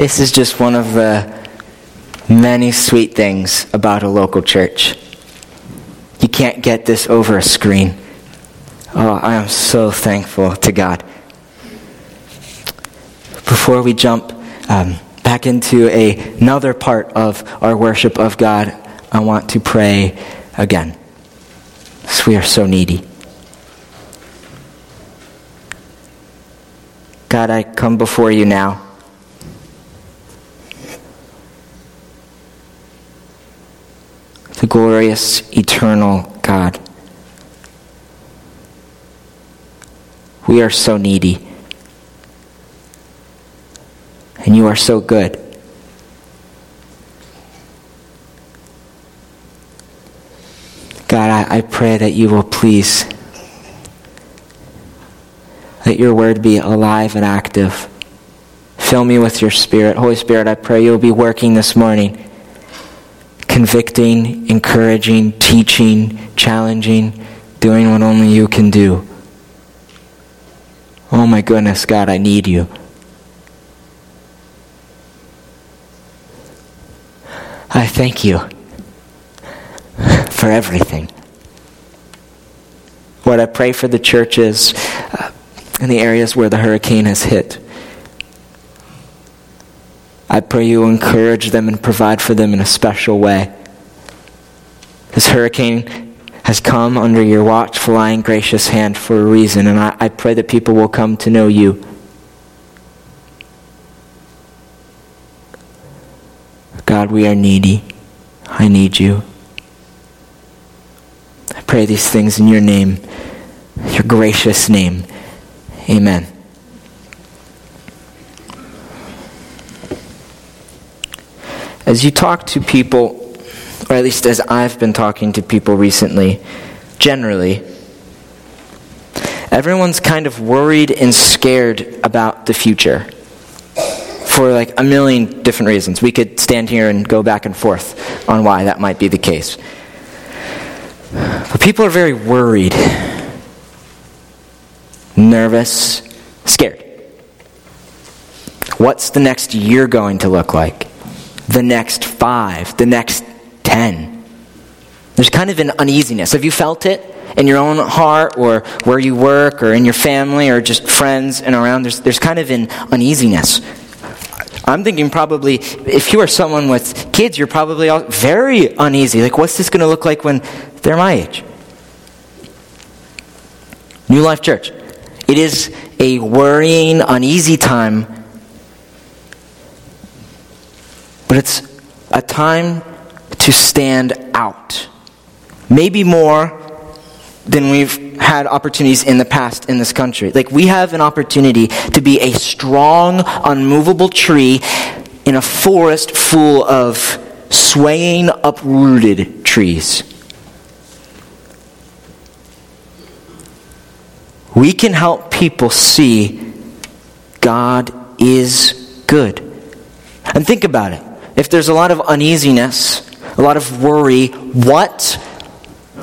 This is just one of the many sweet things about a local church. You can't get this over a screen. Oh, I am so thankful to God. Before we jump um, back into a, another part of our worship of God, I want to pray again. We are so needy. God, I come before you now. The glorious, eternal God. We are so needy. And you are so good. God, I, I pray that you will please let your word be alive and active. Fill me with your spirit. Holy Spirit, I pray you'll be working this morning, convicting, encouraging, teaching, challenging, doing what only you can do. Oh my goodness, God, I need you. I thank you for everything. What I pray for the churches uh, in the areas where the hurricane has hit. I pray you encourage them and provide for them in a special way. This hurricane has come under your watchful eye and gracious hand for a reason, and I, I pray that people will come to know you. God, we are needy. I need you. I pray these things in your name, your gracious name. Amen. As you talk to people, or at least as I've been talking to people recently, generally, everyone's kind of worried and scared about the future for like a million different reasons. We could stand here and go back and forth on why that might be the case. But people are very worried, nervous, scared. What's the next year going to look like? The next five, the next ten? There's kind of an uneasiness. Have you felt it in your own heart or where you work or in your family or just friends and around? There's, there's kind of an uneasiness. I'm thinking probably if you are someone with kids, you're probably very uneasy. Like, what's this going to look like when they're my age? New Life Church. It is a worrying, uneasy time, but it's a time to stand out. Maybe more than we've had opportunities in the past in this country. Like, we have an opportunity to be a strong, unmovable tree in a forest full of swaying, uprooted trees. We can help people see God is good. And think about it. If there's a lot of uneasiness, a lot of worry, what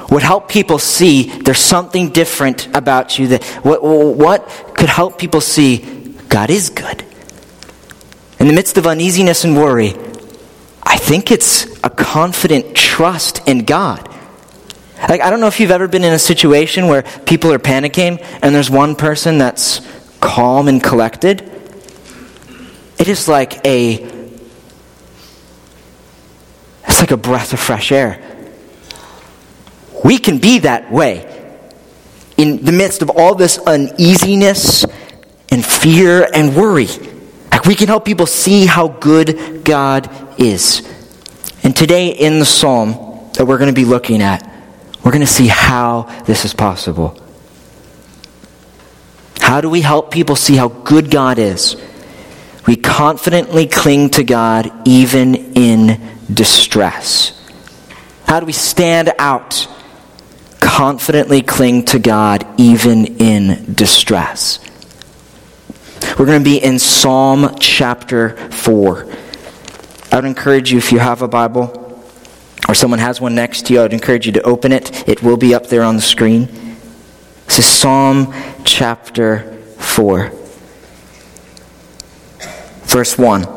would help people see there's something different about you that what, what could help people see God is good. In the midst of uneasiness and worry, I think it's a confident trust in God. Like I don't know if you've ever been in a situation where people are panicking and there's one person that's calm and collected. It is like a it's like a breath of fresh air. We can be that way in the midst of all this uneasiness and fear and worry. Like we can help people see how good God is. And today in the psalm that we're going to be looking at, we're going to see how this is possible. How do we help people see how good God is? We confidently cling to God even in distress. How do we stand out confidently cling to God even in distress. We're going to be in Psalm chapter 4. I would encourage you, if you have a Bible or someone has one next to you, I would encourage you to open it. It will be up there on the screen. This is Psalm chapter 4, verse 1.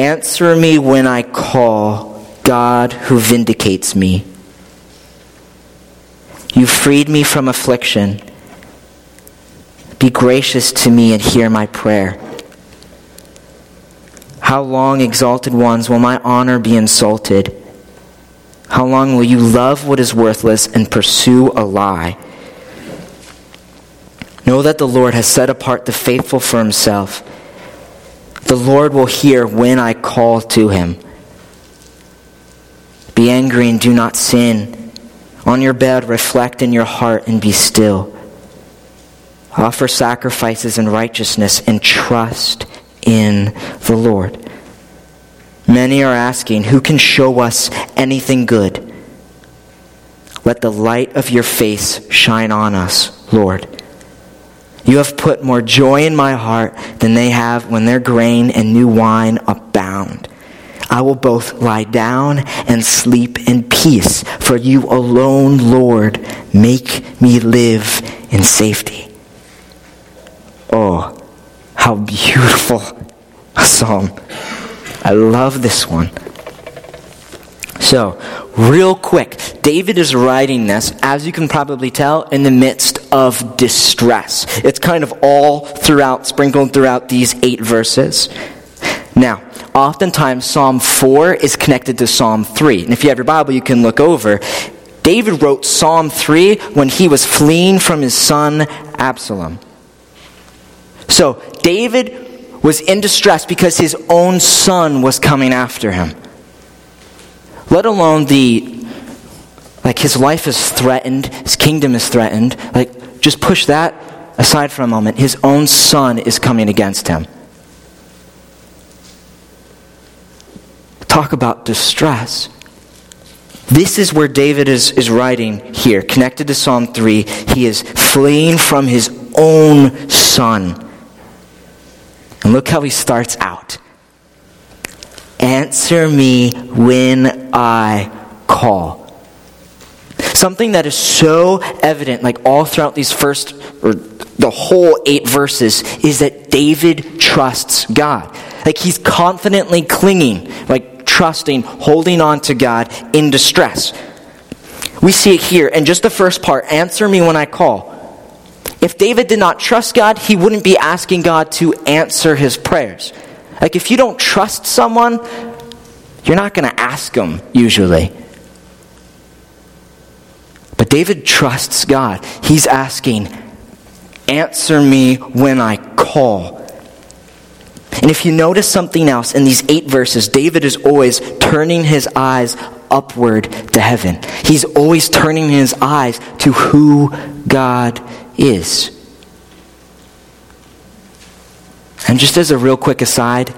Answer me when I call, God who vindicates me. You freed me from affliction. Be gracious to me and hear my prayer. How long, exalted ones, will my honor be insulted? How long will you love what is worthless and pursue a lie? Know that the Lord has set apart the faithful for himself. The Lord will hear when I call to him. Be angry and do not sin. On your bed, reflect in your heart and be still. Offer sacrifices in righteousness and trust in the Lord. Many are asking, Who can show us anything good? Let the light of your face shine on us, Lord. You have put more joy in my heart than they have when their grain and new wine abound. I will both lie down and sleep in peace, for you alone, Lord, make me live in safety. Oh, how beautiful a psalm. I love this one. So, real quick, David is writing this, as you can probably tell, in the midst of distress. It's kind of all throughout, sprinkled throughout these eight verses. Now, oftentimes Psalm 4 is connected to Psalm 3. And if you have your Bible, you can look over. David wrote Psalm 3 when he was fleeing from his son Absalom. So, David was in distress because his own son was coming after him. Let alone the, like, his life is threatened, his kingdom is threatened. Like, just push that aside for a moment. His own son is coming against him. Talk about distress. This is where David is, is writing here, connected to Psalm 3. He is fleeing from his own son. And look how he starts out Answer me when I call. Something that is so evident, like all throughout these first, or the whole eight verses, is that David trusts God. Like he's confidently clinging, like trusting, holding on to God in distress. We see it here. And just the first part answer me when I call. If David did not trust God, he wouldn't be asking God to answer his prayers. Like, if you don't trust someone, you're not going to ask them usually. But David trusts God. He's asking, Answer me when I call. And if you notice something else in these eight verses, David is always turning his eyes upward to heaven. He's always turning his eyes to who God is. And just as a real quick aside,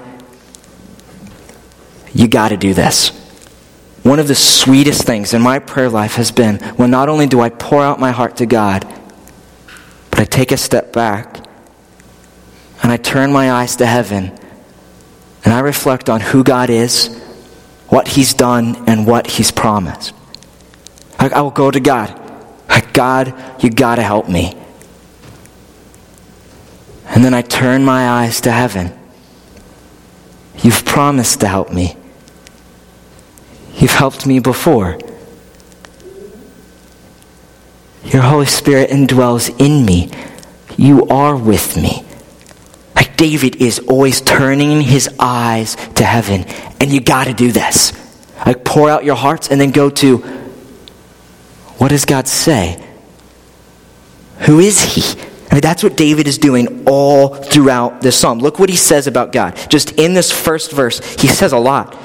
you got to do this. One of the sweetest things in my prayer life has been when not only do I pour out my heart to God, but I take a step back and I turn my eyes to heaven and I reflect on who God is, what He's done, and what He's promised. I, I will go to God. God, you got to help me. And then I turn my eyes to heaven. You've promised to help me. You've helped me before. Your Holy Spirit indwells in me. You are with me. Like David is always turning his eyes to heaven. And you got to do this. Like pour out your hearts and then go to what does God say? Who is He? I mean, that's what David is doing all throughout this psalm. Look what he says about God. Just in this first verse, he says a lot.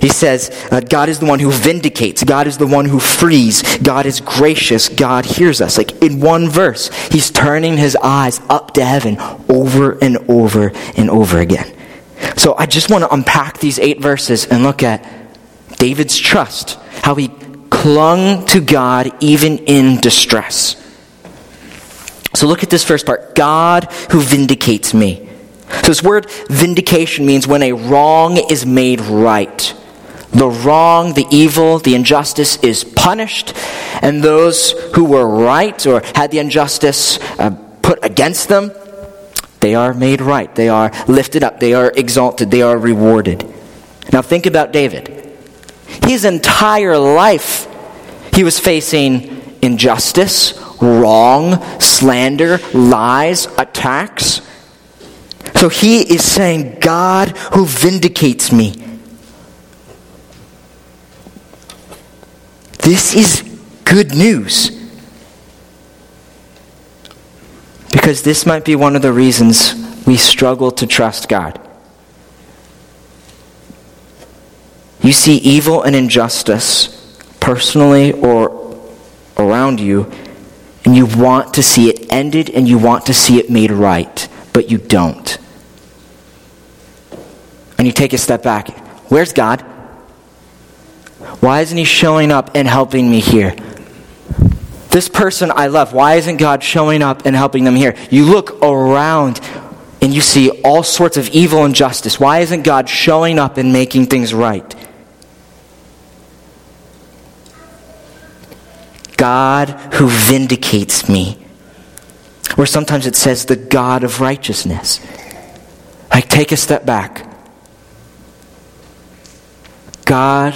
He says, uh, God is the one who vindicates. God is the one who frees. God is gracious. God hears us. Like in one verse, he's turning his eyes up to heaven over and over and over again. So I just want to unpack these eight verses and look at David's trust, how he clung to God even in distress. So look at this first part God who vindicates me. So this word vindication means when a wrong is made right. The wrong, the evil, the injustice is punished, and those who were right or had the injustice uh, put against them, they are made right. They are lifted up. They are exalted. They are rewarded. Now think about David. His entire life, he was facing injustice, wrong, slander, lies, attacks. So he is saying, God who vindicates me. This is good news. Because this might be one of the reasons we struggle to trust God. You see evil and injustice personally or around you, and you want to see it ended and you want to see it made right, but you don't. And you take a step back. Where's God? Why isn't He showing up and helping me here? This person I love, why isn't God showing up and helping them here? You look around and you see all sorts of evil and justice. Why isn't God showing up and making things right? God who vindicates me. Or sometimes it says the God of righteousness. Like, take a step back. God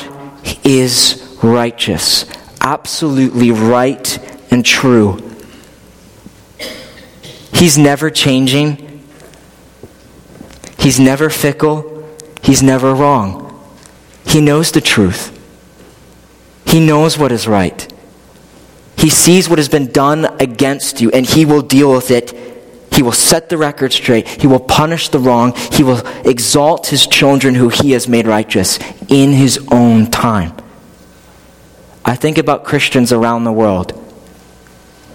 is righteous absolutely right and true. He's never changing. He's never fickle. He's never wrong. He knows the truth. He knows what is right. He sees what has been done against you, and He will deal with it. He will set the record straight. He will punish the wrong. He will exalt His children who He has made righteous in His own time. I think about Christians around the world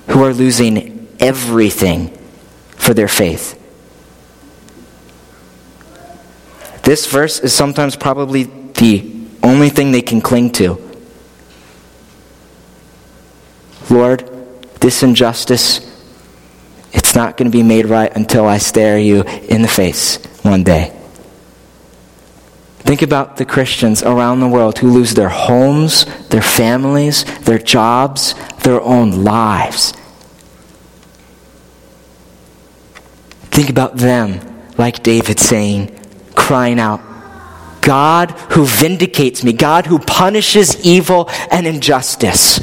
who are losing everything for their faith. This verse is sometimes probably the only thing they can cling to. Lord, this injustice, it's not going to be made right until I stare you in the face one day. Think about the Christians around the world who lose their homes, their families, their jobs, their own lives. Think about them, like David saying, crying out, God who vindicates me, God who punishes evil and injustice.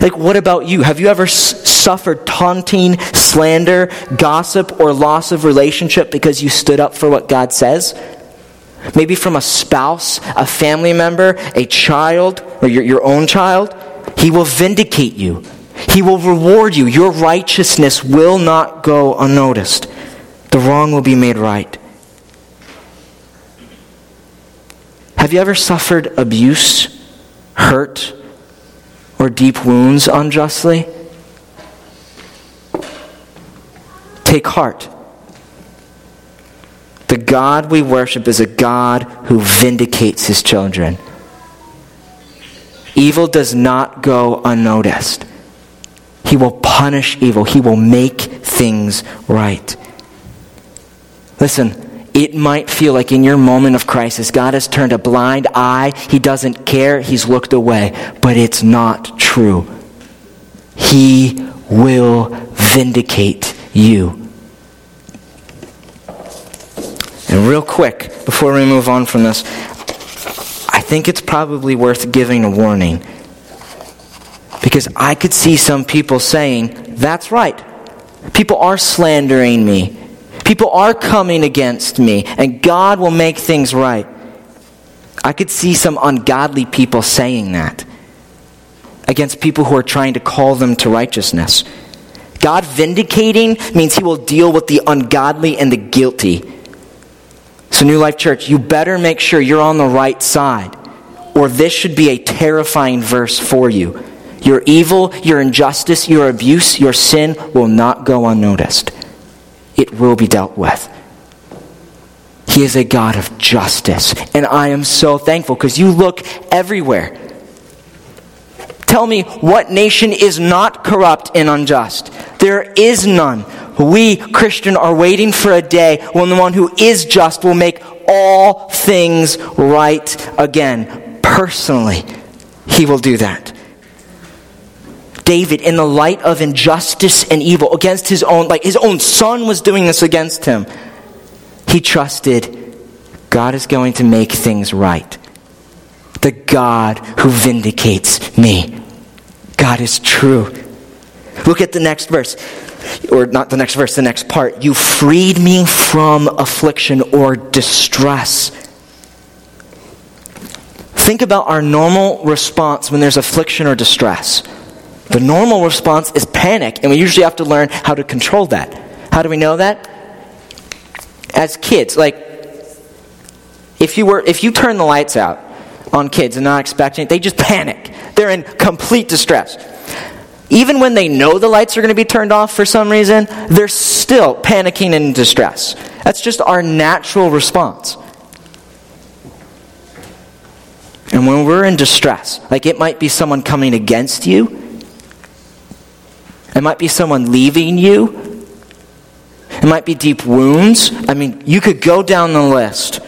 Like, what about you? Have you ever s- suffered taunting, slander, gossip, or loss of relationship because you stood up for what God says? Maybe from a spouse, a family member, a child, or your, your own child. He will vindicate you. He will reward you. Your righteousness will not go unnoticed. The wrong will be made right. Have you ever suffered abuse, hurt, or deep wounds unjustly? Take heart. The God we worship is a God who vindicates his children. Evil does not go unnoticed. He will punish evil, he will make things right. Listen, it might feel like in your moment of crisis, God has turned a blind eye. He doesn't care. He's looked away. But it's not true. He will vindicate you. And real quick, before we move on from this, I think it's probably worth giving a warning. Because I could see some people saying, that's right. People are slandering me. People are coming against me, and God will make things right. I could see some ungodly people saying that against people who are trying to call them to righteousness. God vindicating means he will deal with the ungodly and the guilty. So, New Life Church, you better make sure you're on the right side, or this should be a terrifying verse for you. Your evil, your injustice, your abuse, your sin will not go unnoticed it will be dealt with. He is a God of justice. And I am so thankful because you look everywhere. Tell me what nation is not corrupt and unjust? There is none. We, Christian, are waiting for a day when the one who is just will make all things right again. Personally, he will do that. David in the light of injustice and evil against his own, like his own son was doing this against him. He trusted God. Is going to make things right. The God who vindicates me. God is true. Look at the next verse. Or not the next verse, the next part. You freed me from affliction or distress. Think about our normal response when there's affliction or distress. The normal response is panic, and we usually have to learn how to control that. How do we know that? As kids, like if you were if you turn the lights out on kids and not expecting it, they just panic. They're in complete distress. Even when they know the lights are going to be turned off for some reason, they're still panicking and in distress. That's just our natural response. And when we're in distress, like it might be someone coming against you, it might be someone leaving you, it might be deep wounds. I mean, you could go down the list.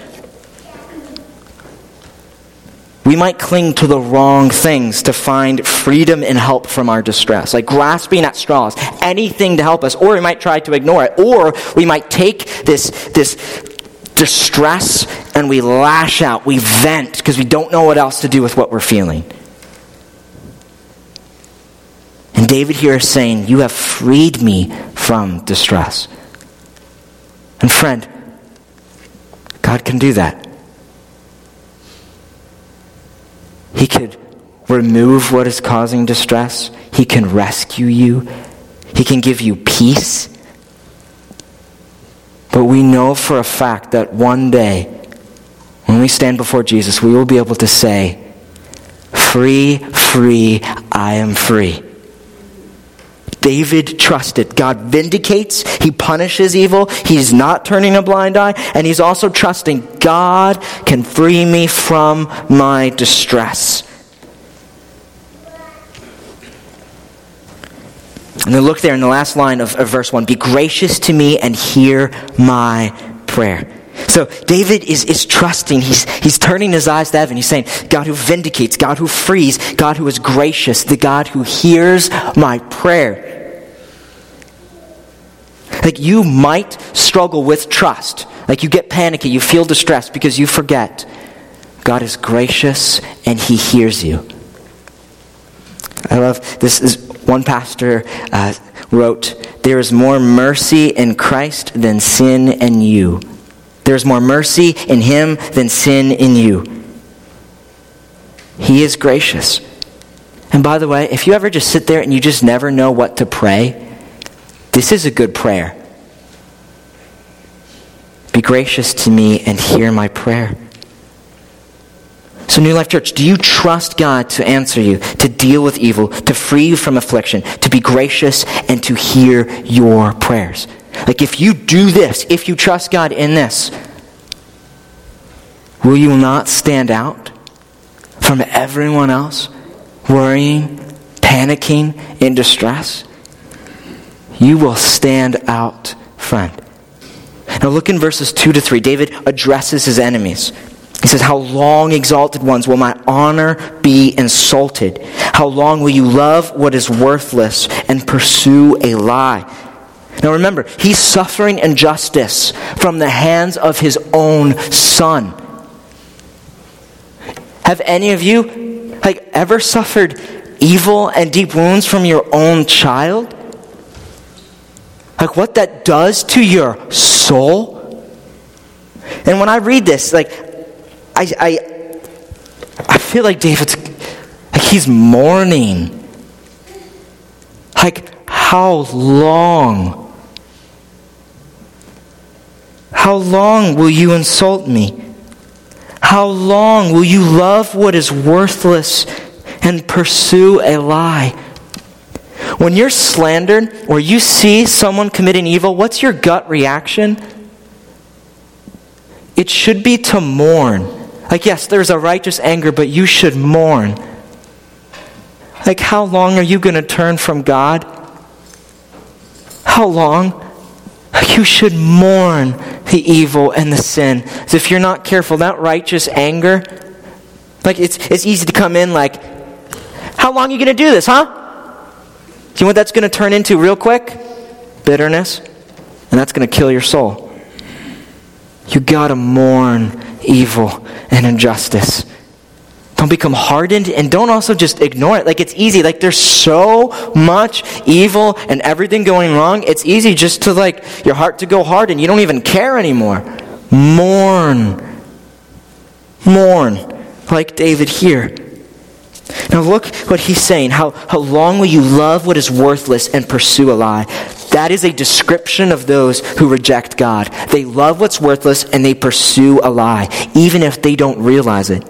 We might cling to the wrong things to find freedom and help from our distress, like grasping at straws, anything to help us, or we might try to ignore it, or we might take this, this distress and we lash out, we vent because we don't know what else to do with what we're feeling. And David here is saying, You have freed me from distress. And friend, God can do that. He could remove what is causing distress. He can rescue you. He can give you peace. But we know for a fact that one day, when we stand before Jesus, we will be able to say, Free, free, I am free. David trusted. God vindicates, he punishes evil, he's not turning a blind eye, and he's also trusting God can free me from my distress. And then look there in the last line of, of verse 1 Be gracious to me and hear my prayer. So David is, is trusting. He's, he's turning his eyes to heaven. He's saying, God who vindicates, God who frees, God who is gracious, the God who hears my prayer. Like you might struggle with trust. Like you get panicky, you feel distressed because you forget. God is gracious and he hears you. I love this is one pastor uh, wrote, There is more mercy in Christ than sin in you. There's more mercy in him than sin in you. He is gracious. And by the way, if you ever just sit there and you just never know what to pray, this is a good prayer. Be gracious to me and hear my prayer. So, New Life Church, do you trust God to answer you, to deal with evil, to free you from affliction, to be gracious, and to hear your prayers? Like, if you do this, if you trust God in this, will you not stand out from everyone else worrying, panicking, in distress? You will stand out, friend. Now, look in verses 2 to 3. David addresses his enemies. He says, How long, exalted ones, will my honor be insulted? How long will you love what is worthless and pursue a lie? Now remember, he's suffering injustice from the hands of his own son. Have any of you like ever suffered evil and deep wounds from your own child? Like what that does to your soul? And when I read this, like I I I feel like David's like he's mourning. Like how long how long will you insult me? How long will you love what is worthless and pursue a lie? When you're slandered or you see someone committing evil, what's your gut reaction? It should be to mourn. Like, yes, there's a righteous anger, but you should mourn. Like, how long are you going to turn from God? How long? You should mourn the evil and the sin. If you're not careful, that righteous anger, like it's, it's easy to come in like, how long are you going to do this, huh? Do you know what that's going to turn into real quick? Bitterness. And that's going to kill your soul. You got to mourn evil and injustice. Don't become hardened and don't also just ignore it. Like it's easy. Like there's so much evil and everything going wrong. It's easy just to like your heart to go hard and you don't even care anymore. Mourn. Mourn. Like David here. Now look what he's saying. How, how long will you love what is worthless and pursue a lie? That is a description of those who reject God. They love what's worthless and they pursue a lie, even if they don't realize it.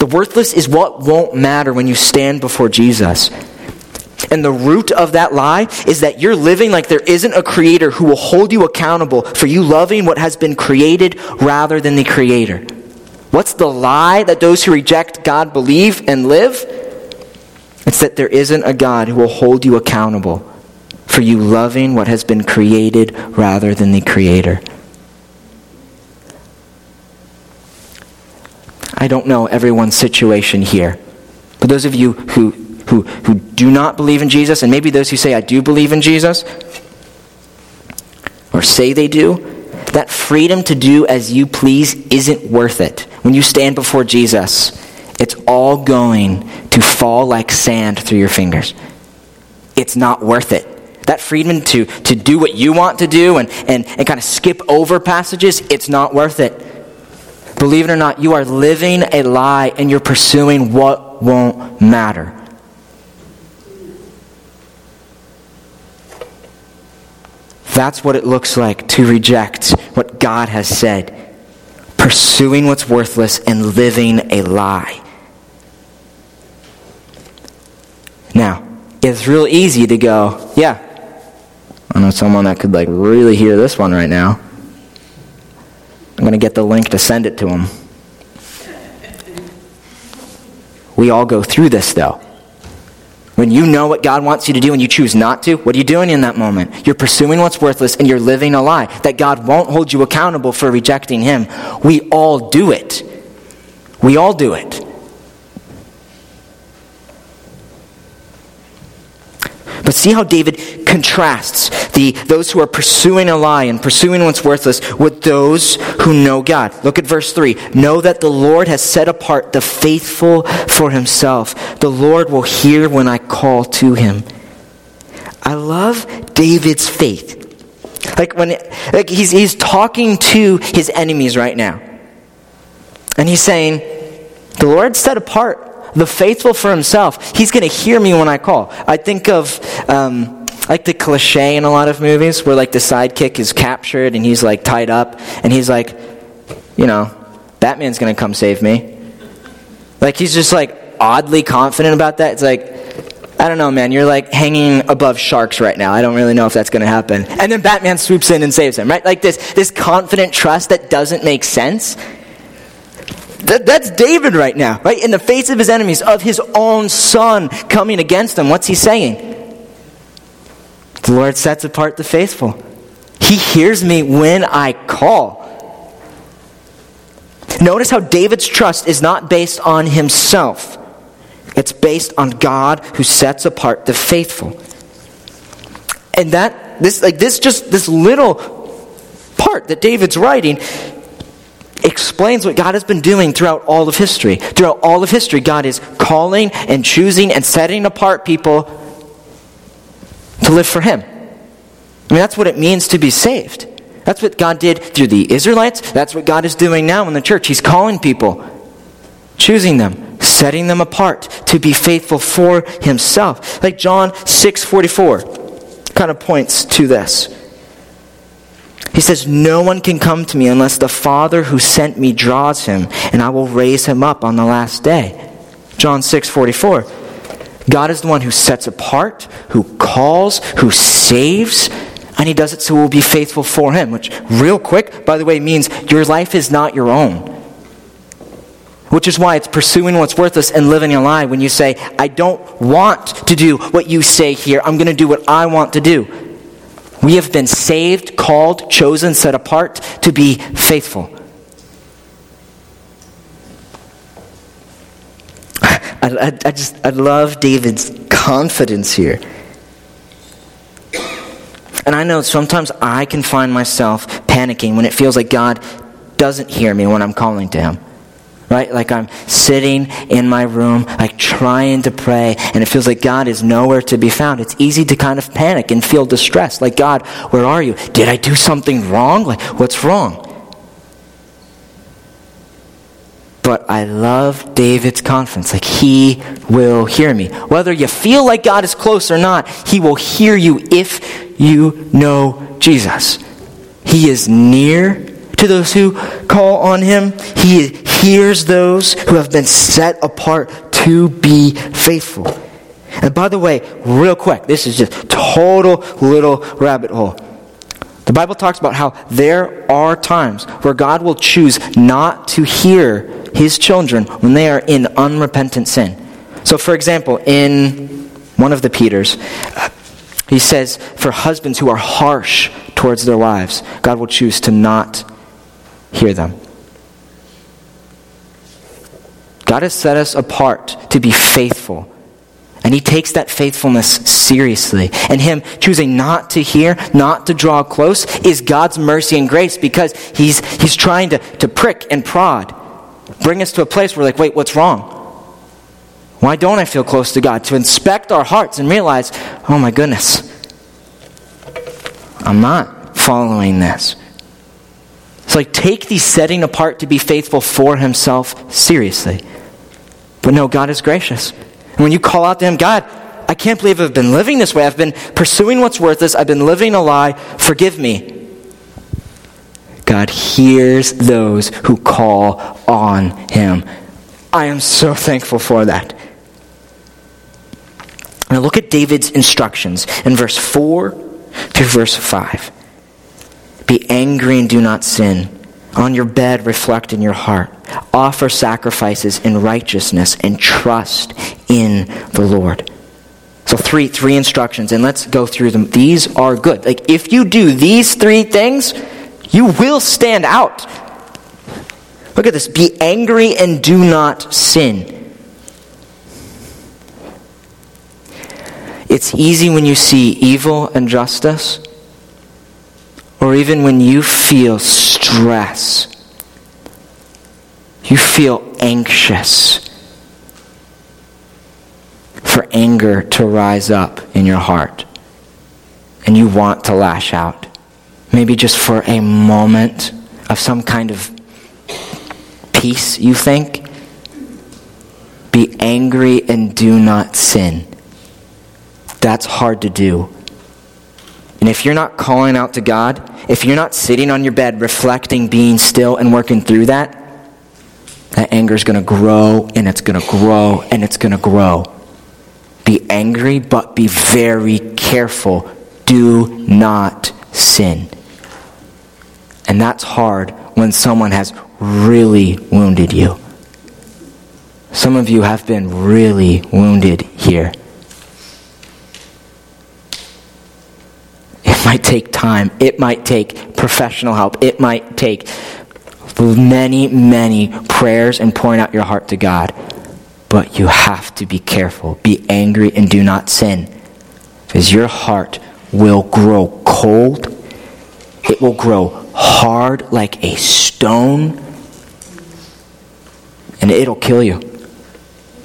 The worthless is what won't matter when you stand before Jesus. And the root of that lie is that you're living like there isn't a creator who will hold you accountable for you loving what has been created rather than the creator. What's the lie that those who reject God believe and live? It's that there isn't a God who will hold you accountable for you loving what has been created rather than the creator. I don't know everyone's situation here. But those of you who, who, who do not believe in Jesus, and maybe those who say, I do believe in Jesus, or say they do, that freedom to do as you please isn't worth it. When you stand before Jesus, it's all going to fall like sand through your fingers. It's not worth it. That freedom to, to do what you want to do and, and, and kind of skip over passages, it's not worth it. Believe it or not, you are living a lie and you're pursuing what won't matter. That's what it looks like to reject what God has said. Pursuing what's worthless and living a lie. Now, it's real easy to go, yeah, I know someone that could like really hear this one right now. I'm going to get the link to send it to him. We all go through this, though. When you know what God wants you to do and you choose not to, what are you doing in that moment? You're pursuing what's worthless and you're living a lie that God won't hold you accountable for rejecting Him. We all do it. We all do it. But see how David contrasts the, those who are pursuing a lie and pursuing what's worthless with those who know God. Look at verse 3. Know that the Lord has set apart the faithful for himself. The Lord will hear when I call to him. I love David's faith. Like when like he's, he's talking to his enemies right now. And he's saying, The Lord set apart the faithful for himself. He's going to hear me when I call. I think of um, like the cliche in a lot of movies where like the sidekick is captured and he's like tied up and he's like, you know, Batman's going to come save me. Like he's just like oddly confident about that. It's like, I don't know, man. You're like hanging above sharks right now. I don't really know if that's going to happen. And then Batman swoops in and saves him, right? Like this, this confident trust that doesn't make sense. That, that's David right now, right? In the face of his enemies, of his own son coming against him. What's he saying? The Lord sets apart the faithful. He hears me when I call. Notice how David's trust is not based on himself. It's based on God who sets apart the faithful. And that this like this just this little part that David's writing explains what God has been doing throughout all of history. Throughout all of history, God is calling and choosing and setting apart people to live for Him. I mean, that's what it means to be saved. That's what God did through the Israelites. That's what God is doing now in the church. He's calling people, choosing them, setting them apart to be faithful for Himself. Like John 6 44 kind of points to this. He says, No one can come to me unless the Father who sent me draws him, and I will raise him up on the last day. John 6 44. God is the one who sets apart, who calls, who saves, and he does it so we'll be faithful for him, which, real quick, by the way, means your life is not your own. Which is why it's pursuing what's worthless and living a lie when you say, I don't want to do what you say here. I'm going to do what I want to do. We have been saved, called, chosen, set apart to be faithful. I, I, I, just I love David's confidence here. And I know sometimes I can find myself panicking when it feels like God doesn't hear me when I'm calling to him. Right? Like I'm sitting in my room, like trying to pray, and it feels like God is nowhere to be found. It's easy to kind of panic and feel distressed. Like, God, where are you? Did I do something wrong? Like, what's wrong? But I love David's confidence. Like, he will hear me. Whether you feel like God is close or not, he will hear you if you know Jesus. He is near to those who call on him. He hears those who have been set apart to be faithful. And by the way, real quick, this is just total little rabbit hole. The Bible talks about how there are times where God will choose not to hear his children when they are in unrepentant sin. So, for example, in one of the Peters, he says, for husbands who are harsh towards their wives, God will choose to not hear them. God has set us apart to be faithful. And he takes that faithfulness seriously. And him choosing not to hear, not to draw close, is God's mercy and grace because he's, he's trying to, to prick and prod. Bring us to a place where, like, wait, what's wrong? Why don't I feel close to God? To inspect our hearts and realize, oh my goodness, I'm not following this. So, like, take the setting apart to be faithful for Himself seriously. But no, God is gracious. And when you call out to Him, God, I can't believe I've been living this way. I've been pursuing what's worthless. I've been living a lie. Forgive me. God hears those who call on Him. I am so thankful for that. Now look at David's instructions in verse 4 to verse 5. Be angry and do not sin. On your bed, reflect in your heart. Offer sacrifices in righteousness and trust in the Lord. So three three instructions and let's go through them. These are good. Like if you do these three things, you will stand out. Look at this. Be angry and do not sin. It's easy when you see evil and justice or even when you feel stress, you feel anxious for anger to rise up in your heart, and you want to lash out, maybe just for a moment of some kind of peace, you think. Be angry and do not sin. That's hard to do. And if you're not calling out to God, if you're not sitting on your bed reflecting, being still, and working through that, that anger is going to grow and it's going to grow and it's going to grow. Be angry, but be very careful. Do not sin. And that's hard when someone has really wounded you. Some of you have been really wounded here. It might take time. It might take professional help. It might take many, many prayers and pouring out your heart to God. But you have to be careful. Be angry and do not sin. Because your heart will grow cold. It will grow hard like a stone. And it'll kill you.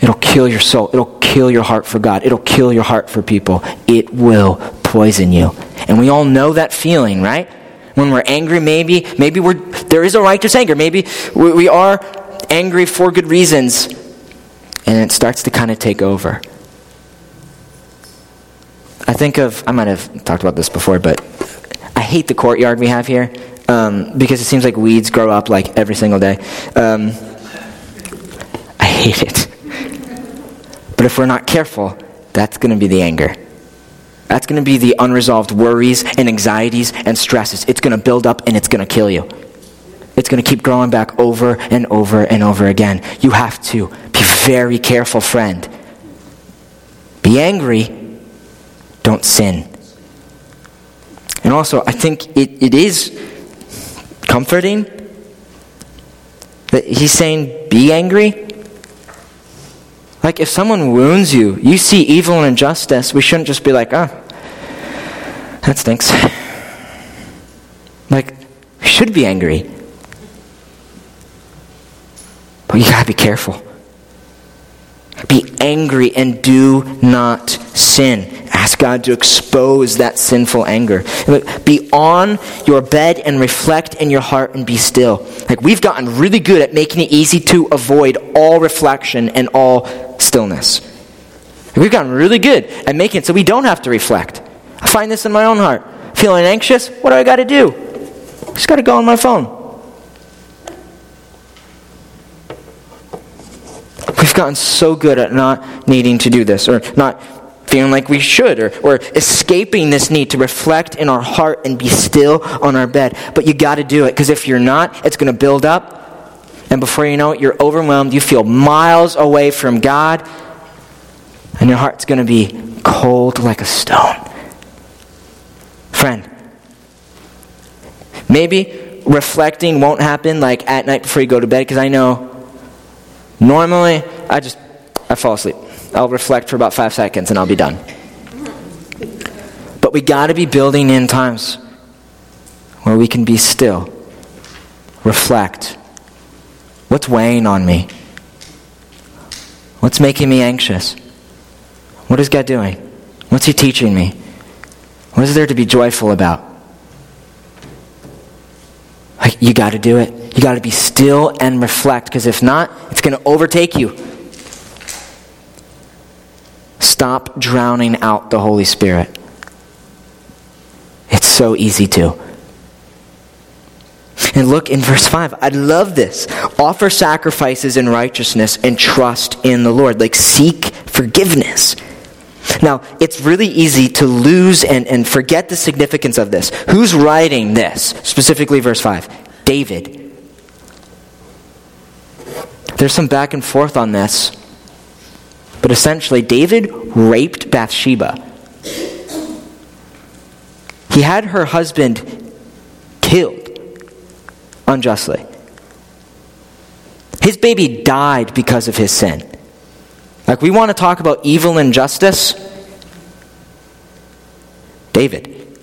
It'll kill your soul. It'll kill your heart for God. It'll kill your heart for people. It will poison you. And we all know that feeling, right? When we're angry, maybe, maybe we're, there is a righteous anger. Maybe we, we are angry for good reasons. And it starts to kind of take over. I think of, I might have talked about this before, but I hate the courtyard we have here um, because it seems like weeds grow up like every single day. Um, I hate it. But if we're not careful, that's going to be the anger. That's going to be the unresolved worries and anxieties and stresses. It's going to build up and it's going to kill you. It's going to keep growing back over and over and over again. You have to be very careful, friend. Be angry, don't sin. And also, I think it, it is comforting that he's saying, be angry, like, if someone wounds you, you see evil and injustice, we shouldn't just be like, ah, oh, that stinks. Like, we should be angry. But you gotta be careful. Be angry and do not sin. Ask God to expose that sinful anger. Be on your bed and reflect in your heart and be still. Like we've gotten really good at making it easy to avoid all reflection and all stillness. We've gotten really good at making it so we don't have to reflect. I find this in my own heart. Feeling anxious, what do I got to do? Just got to go on my phone. We've gotten so good at not needing to do this or not feeling like we should or, or escaping this need to reflect in our heart and be still on our bed. But you got to do it because if you're not, it's going to build up. And before you know it, you're overwhelmed. You feel miles away from God. And your heart's going to be cold like a stone. Friend, maybe reflecting won't happen like at night before you go to bed because I know normally I just I fall asleep. I'll reflect for about five seconds and I'll be done. But we got to be building in times where we can be still, reflect. What's weighing on me? What's making me anxious? What is God doing? What's He teaching me? What is there to be joyful about? Like, you got to do it. You got to be still and reflect, because if not, it's going to overtake you. Stop drowning out the Holy Spirit. It's so easy to. And look in verse 5. I love this. Offer sacrifices in righteousness and trust in the Lord. Like seek forgiveness. Now, it's really easy to lose and, and forget the significance of this. Who's writing this? Specifically, verse 5 David. There's some back and forth on this. But essentially, David raped Bathsheba. He had her husband killed unjustly. His baby died because of his sin. Like, we want to talk about evil and justice? David.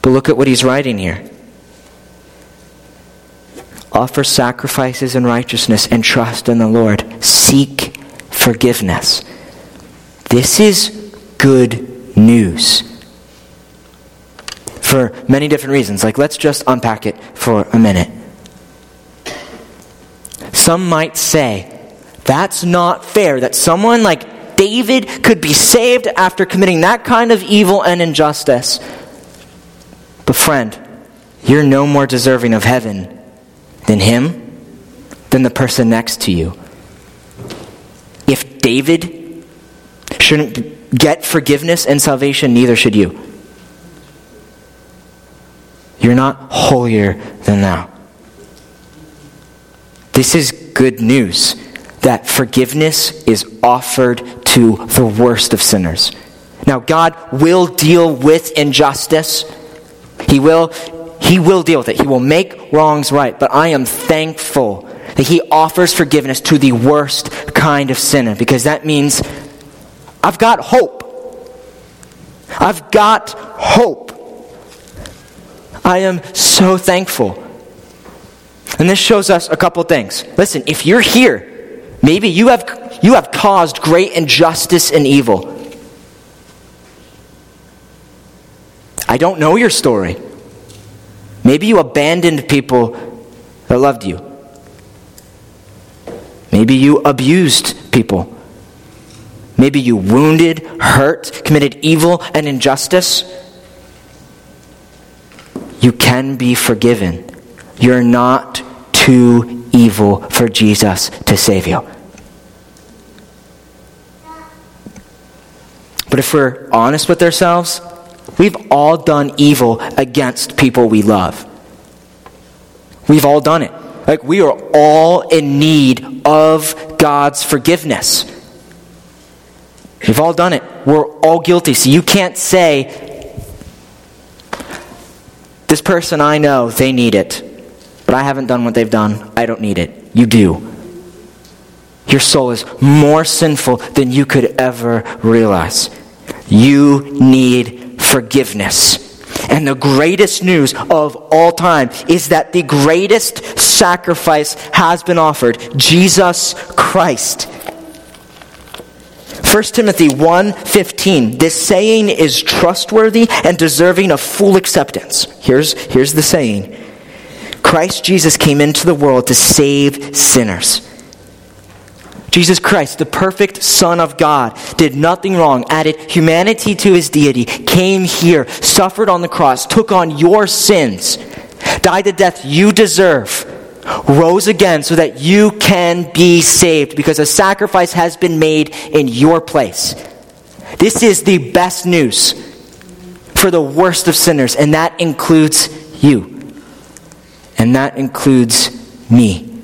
But look at what he's writing here. Offer sacrifices in righteousness and trust in the Lord. Seek forgiveness. This is good news for many different reasons. Like, let's just unpack it for a minute. Some might say, that's not fair that someone like David could be saved after committing that kind of evil and injustice. But, friend, you're no more deserving of heaven than him, than the person next to you. David shouldn't get forgiveness and salvation, neither should you. You're not holier than thou. This is good news that forgiveness is offered to the worst of sinners. Now, God will deal with injustice. He will, he will deal with it. He will make wrongs right. But I am thankful that He offers forgiveness to the worst kind of sinner because that means I've got hope. I've got hope. I am so thankful. And this shows us a couple things. Listen, if you're here Maybe you have, you have caused great injustice and evil. I don't know your story. Maybe you abandoned people that loved you. Maybe you abused people. Maybe you wounded, hurt, committed evil and injustice. You can be forgiven. You're not too evil for Jesus to save you. But if we're honest with ourselves, we've all done evil against people we love. We've all done it. Like, we are all in need of God's forgiveness. We've all done it. We're all guilty. So you can't say, this person I know, they need it. But I haven't done what they've done. I don't need it. You do. Your soul is more sinful than you could ever realize. You need forgiveness. And the greatest news of all time is that the greatest sacrifice has been offered Jesus Christ. 1 Timothy 1:15 This saying is trustworthy and deserving of full acceptance. Here's, here's the saying. Christ Jesus came into the world to save sinners. Jesus Christ, the perfect Son of God, did nothing wrong, added humanity to his deity, came here, suffered on the cross, took on your sins, died the death you deserve, rose again so that you can be saved because a sacrifice has been made in your place. This is the best news for the worst of sinners, and that includes you. And that includes me.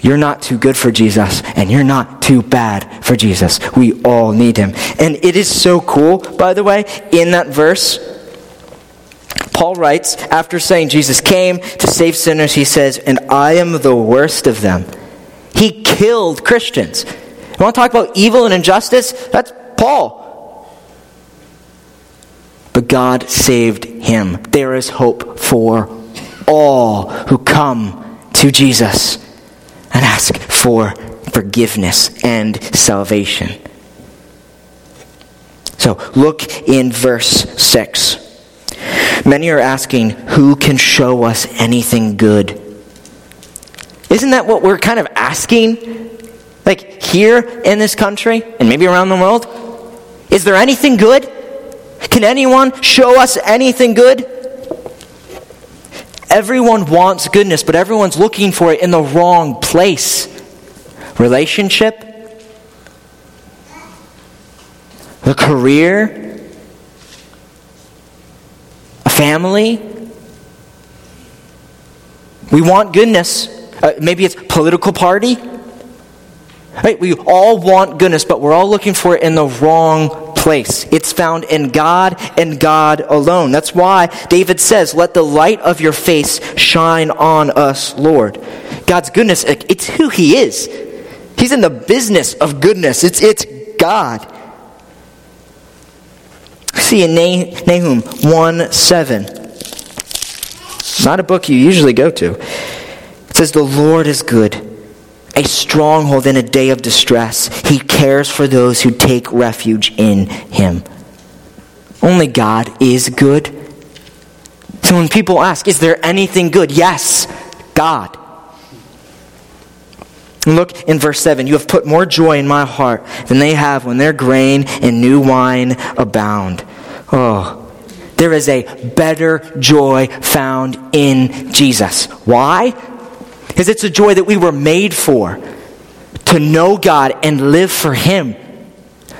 You're not too good for Jesus, and you're not too bad for Jesus. We all need him. And it is so cool, by the way, in that verse. Paul writes, after saying Jesus came to save sinners, he says, And I am the worst of them. He killed Christians. You want to talk about evil and injustice? That's Paul. But God saved him. There is hope for all who come to Jesus and ask for forgiveness and salvation. So look in verse 6. Many are asking, who can show us anything good? Isn't that what we're kind of asking? Like here in this country and maybe around the world? Is there anything good? Can anyone show us anything good? Everyone wants goodness, but everyone's looking for it in the wrong place. Relationship, the career, a family. We want goodness. Uh, maybe it's political party. Right? We all want goodness, but we're all looking for it in the wrong place. It's found in God and God alone. That's why David says, Let the light of your face shine on us, Lord. God's goodness, it's who He is. He's in the business of goodness, it's, it's God. See in Nahum 1 7. Not a book you usually go to. It says, The Lord is good a stronghold in a day of distress. He cares for those who take refuge in him. Only God is good. So when people ask, is there anything good? Yes, God. Look in verse 7 You have put more joy in my heart than they have when their grain and new wine abound. Oh, there is a better joy found in Jesus. Why? Because it's a joy that we were made for to know God and live for Him.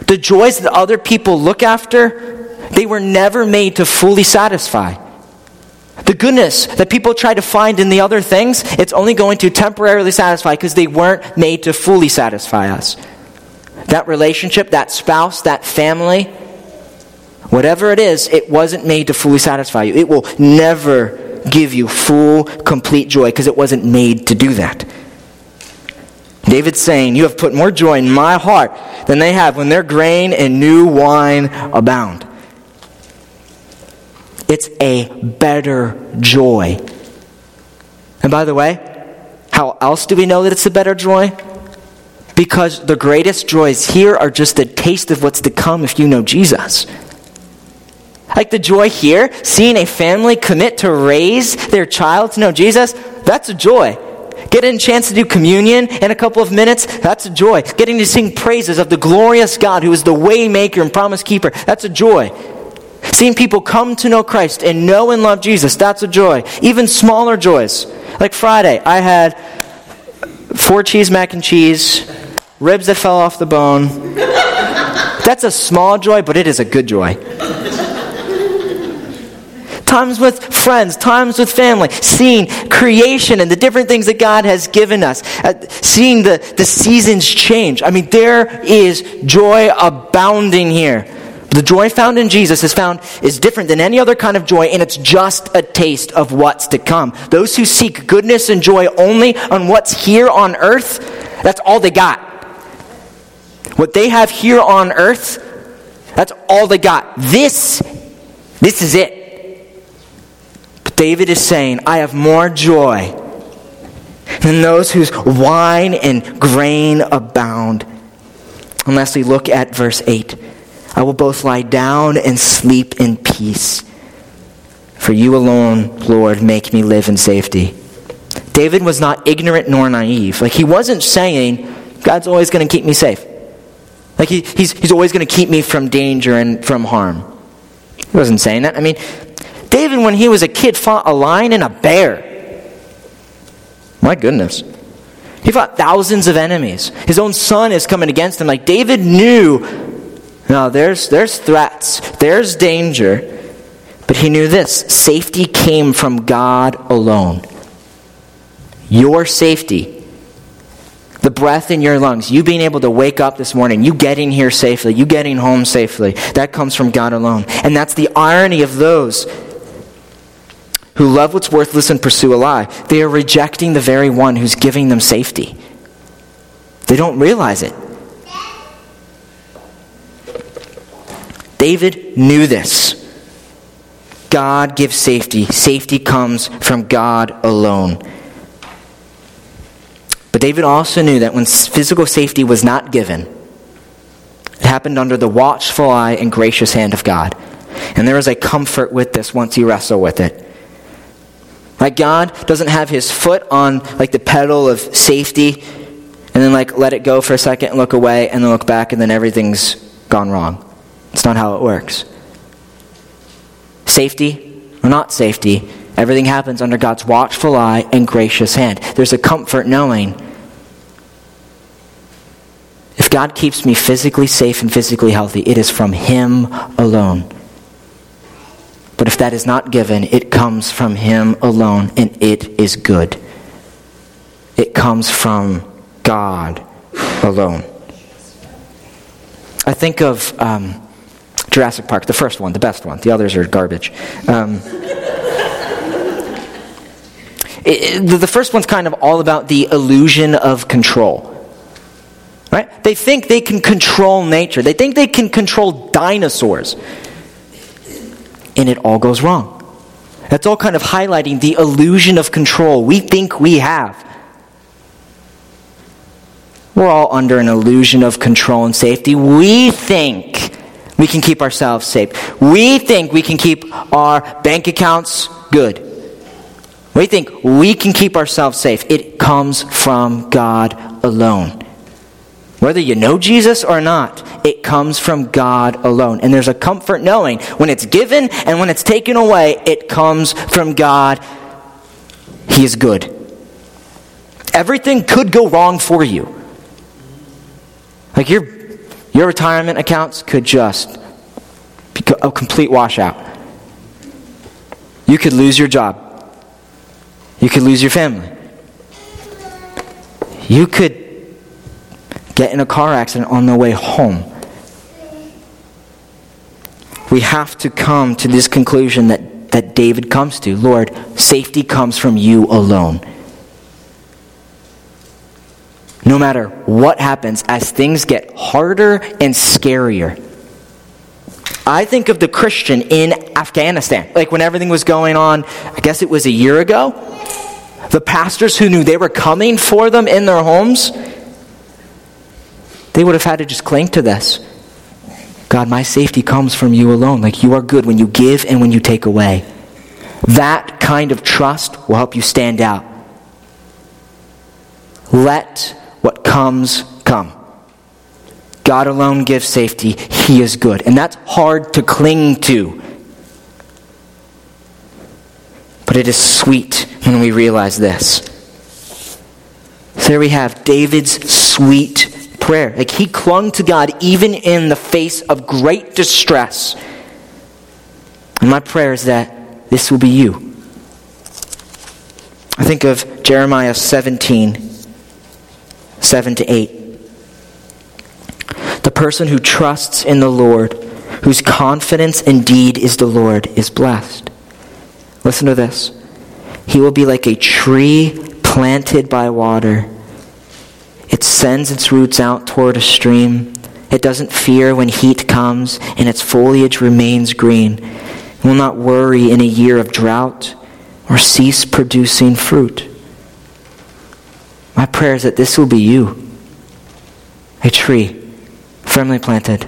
The joys that other people look after, they were never made to fully satisfy. The goodness that people try to find in the other things, it's only going to temporarily satisfy because they weren't made to fully satisfy us. That relationship, that spouse, that family, whatever it is, it wasn't made to fully satisfy you. It will never give you full, complete joy because it wasn't made to do that. David's saying, You have put more joy in my heart than they have when their grain and new wine abound. It's a better joy. And by the way, how else do we know that it's a better joy? Because the greatest joys here are just a taste of what's to come if you know Jesus. Like the joy here, seeing a family commit to raise their child to know Jesus, that's a joy. Getting a chance to do communion in a couple of minutes, that's a joy. Getting to sing praises of the glorious God who is the way maker and promise keeper, that's a joy. Seeing people come to know Christ and know and love Jesus, that's a joy. Even smaller joys. Like Friday, I had four cheese mac and cheese, ribs that fell off the bone. That's a small joy, but it is a good joy times with friends, times with family, seeing creation and the different things that God has given us, uh, seeing the, the seasons change. I mean, there is joy abounding here. The joy found in Jesus is found is different than any other kind of joy, and it's just a taste of what's to come. Those who seek goodness and joy only on what's here on earth, that's all they got. What they have here on earth, that's all they got. This, this is it. David is saying, I have more joy than those whose wine and grain abound. Unless we look at verse 8 I will both lie down and sleep in peace. For you alone, Lord, make me live in safety. David was not ignorant nor naive. Like, he wasn't saying, God's always going to keep me safe. Like, he, he's, he's always going to keep me from danger and from harm. He wasn't saying that. I mean, David, when he was a kid, fought a lion and a bear. My goodness. He fought thousands of enemies. His own son is coming against him. Like, David knew, no, there's, there's threats, there's danger. But he knew this safety came from God alone. Your safety the breath in your lungs, you being able to wake up this morning, you getting here safely, you getting home safely, that comes from God alone. And that's the irony of those who love what's worthless and pursue a lie. They are rejecting the very one who's giving them safety. They don't realize it. David knew this. God gives safety. Safety comes from God alone. But David also knew that when physical safety was not given, it happened under the watchful eye and gracious hand of God. And there is a comfort with this once you wrestle with it. Like God doesn't have his foot on like the pedal of safety and then like let it go for a second and look away and then look back and then everything's gone wrong. It's not how it works. Safety or not safety, everything happens under God's watchful eye and gracious hand. There's a comfort knowing if God keeps me physically safe and physically healthy, it is from Him alone. But if that is not given, it comes from Him alone, and it is good. It comes from God alone. I think of um, Jurassic Park, the first one, the best one. The others are garbage. Um, it, the first one's kind of all about the illusion of control. Right? They think they can control nature. They think they can control dinosaurs. And it all goes wrong. That's all kind of highlighting the illusion of control we think we have. We're all under an illusion of control and safety. We think we can keep ourselves safe. We think we can keep our bank accounts good. We think we can keep ourselves safe. It comes from God alone. Whether you know Jesus or not, it comes from God alone. And there's a comfort knowing when it's given and when it's taken away, it comes from God. He is good. Everything could go wrong for you. Like your, your retirement accounts could just be a complete washout. You could lose your job. You could lose your family. You could get in a car accident on the way home. We have to come to this conclusion that, that David comes to Lord, safety comes from you alone. No matter what happens, as things get harder and scarier. I think of the Christian in Afghanistan, like when everything was going on, I guess it was a year ago. The pastors who knew they were coming for them in their homes they would have had to just cling to this. God, my safety comes from you alone. Like you are good when you give and when you take away. That kind of trust will help you stand out. Let what comes come. God alone gives safety. He is good. And that's hard to cling to. But it is sweet when we realize this. So there we have David's sweet prayer. Like he clung to God even in the face of great distress. And my prayer is that this will be you. I think of Jeremiah 17, 7 to 8. The person who trusts in the Lord, whose confidence indeed is the Lord, is blessed. Listen to this. He will be like a tree planted by water it sends its roots out toward a stream. It doesn't fear when heat comes, and its foliage remains green. It will not worry in a year of drought, or cease producing fruit. My prayer is that this will be you, a tree firmly planted,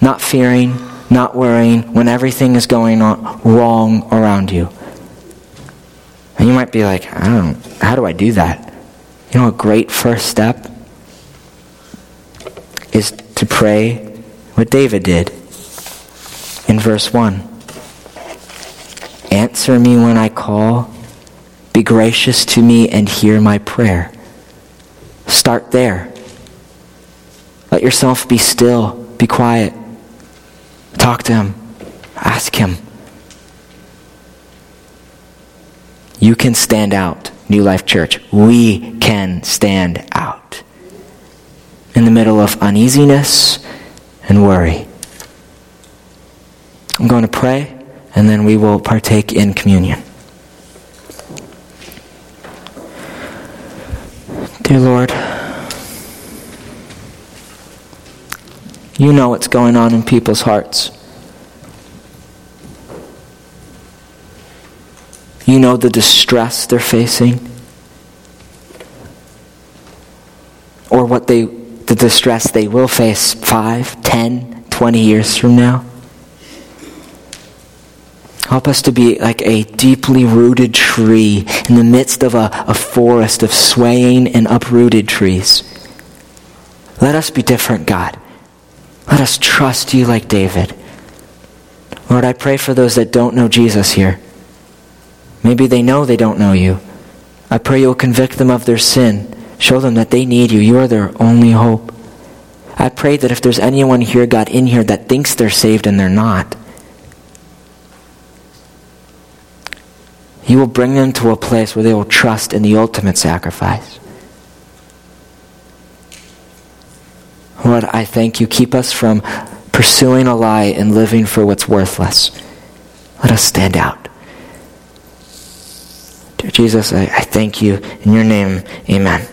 not fearing, not worrying when everything is going on wrong around you. And you might be like, I don't, how do I do that? You know, a great first step is to pray what David did in verse 1. Answer me when I call. Be gracious to me and hear my prayer. Start there. Let yourself be still. Be quiet. Talk to him. Ask him. You can stand out, New Life Church. We can stand out in the middle of uneasiness and worry. I'm going to pray, and then we will partake in communion. Dear Lord, you know what's going on in people's hearts. You know the distress they're facing. Or what they the distress they will face 5, 10, 20 years from now. Help us to be like a deeply rooted tree in the midst of a, a forest of swaying and uprooted trees. Let us be different, God. Let us trust you like David. Lord, I pray for those that don't know Jesus here. Maybe they know they don't know you. I pray you'll convict them of their sin. Show them that they need you. You are their only hope. I pray that if there's anyone here, God, in here that thinks they're saved and they're not, you will bring them to a place where they will trust in the ultimate sacrifice. Lord, I thank you. Keep us from pursuing a lie and living for what's worthless. Let us stand out. Dear Jesus, I, I thank you. In your name, amen.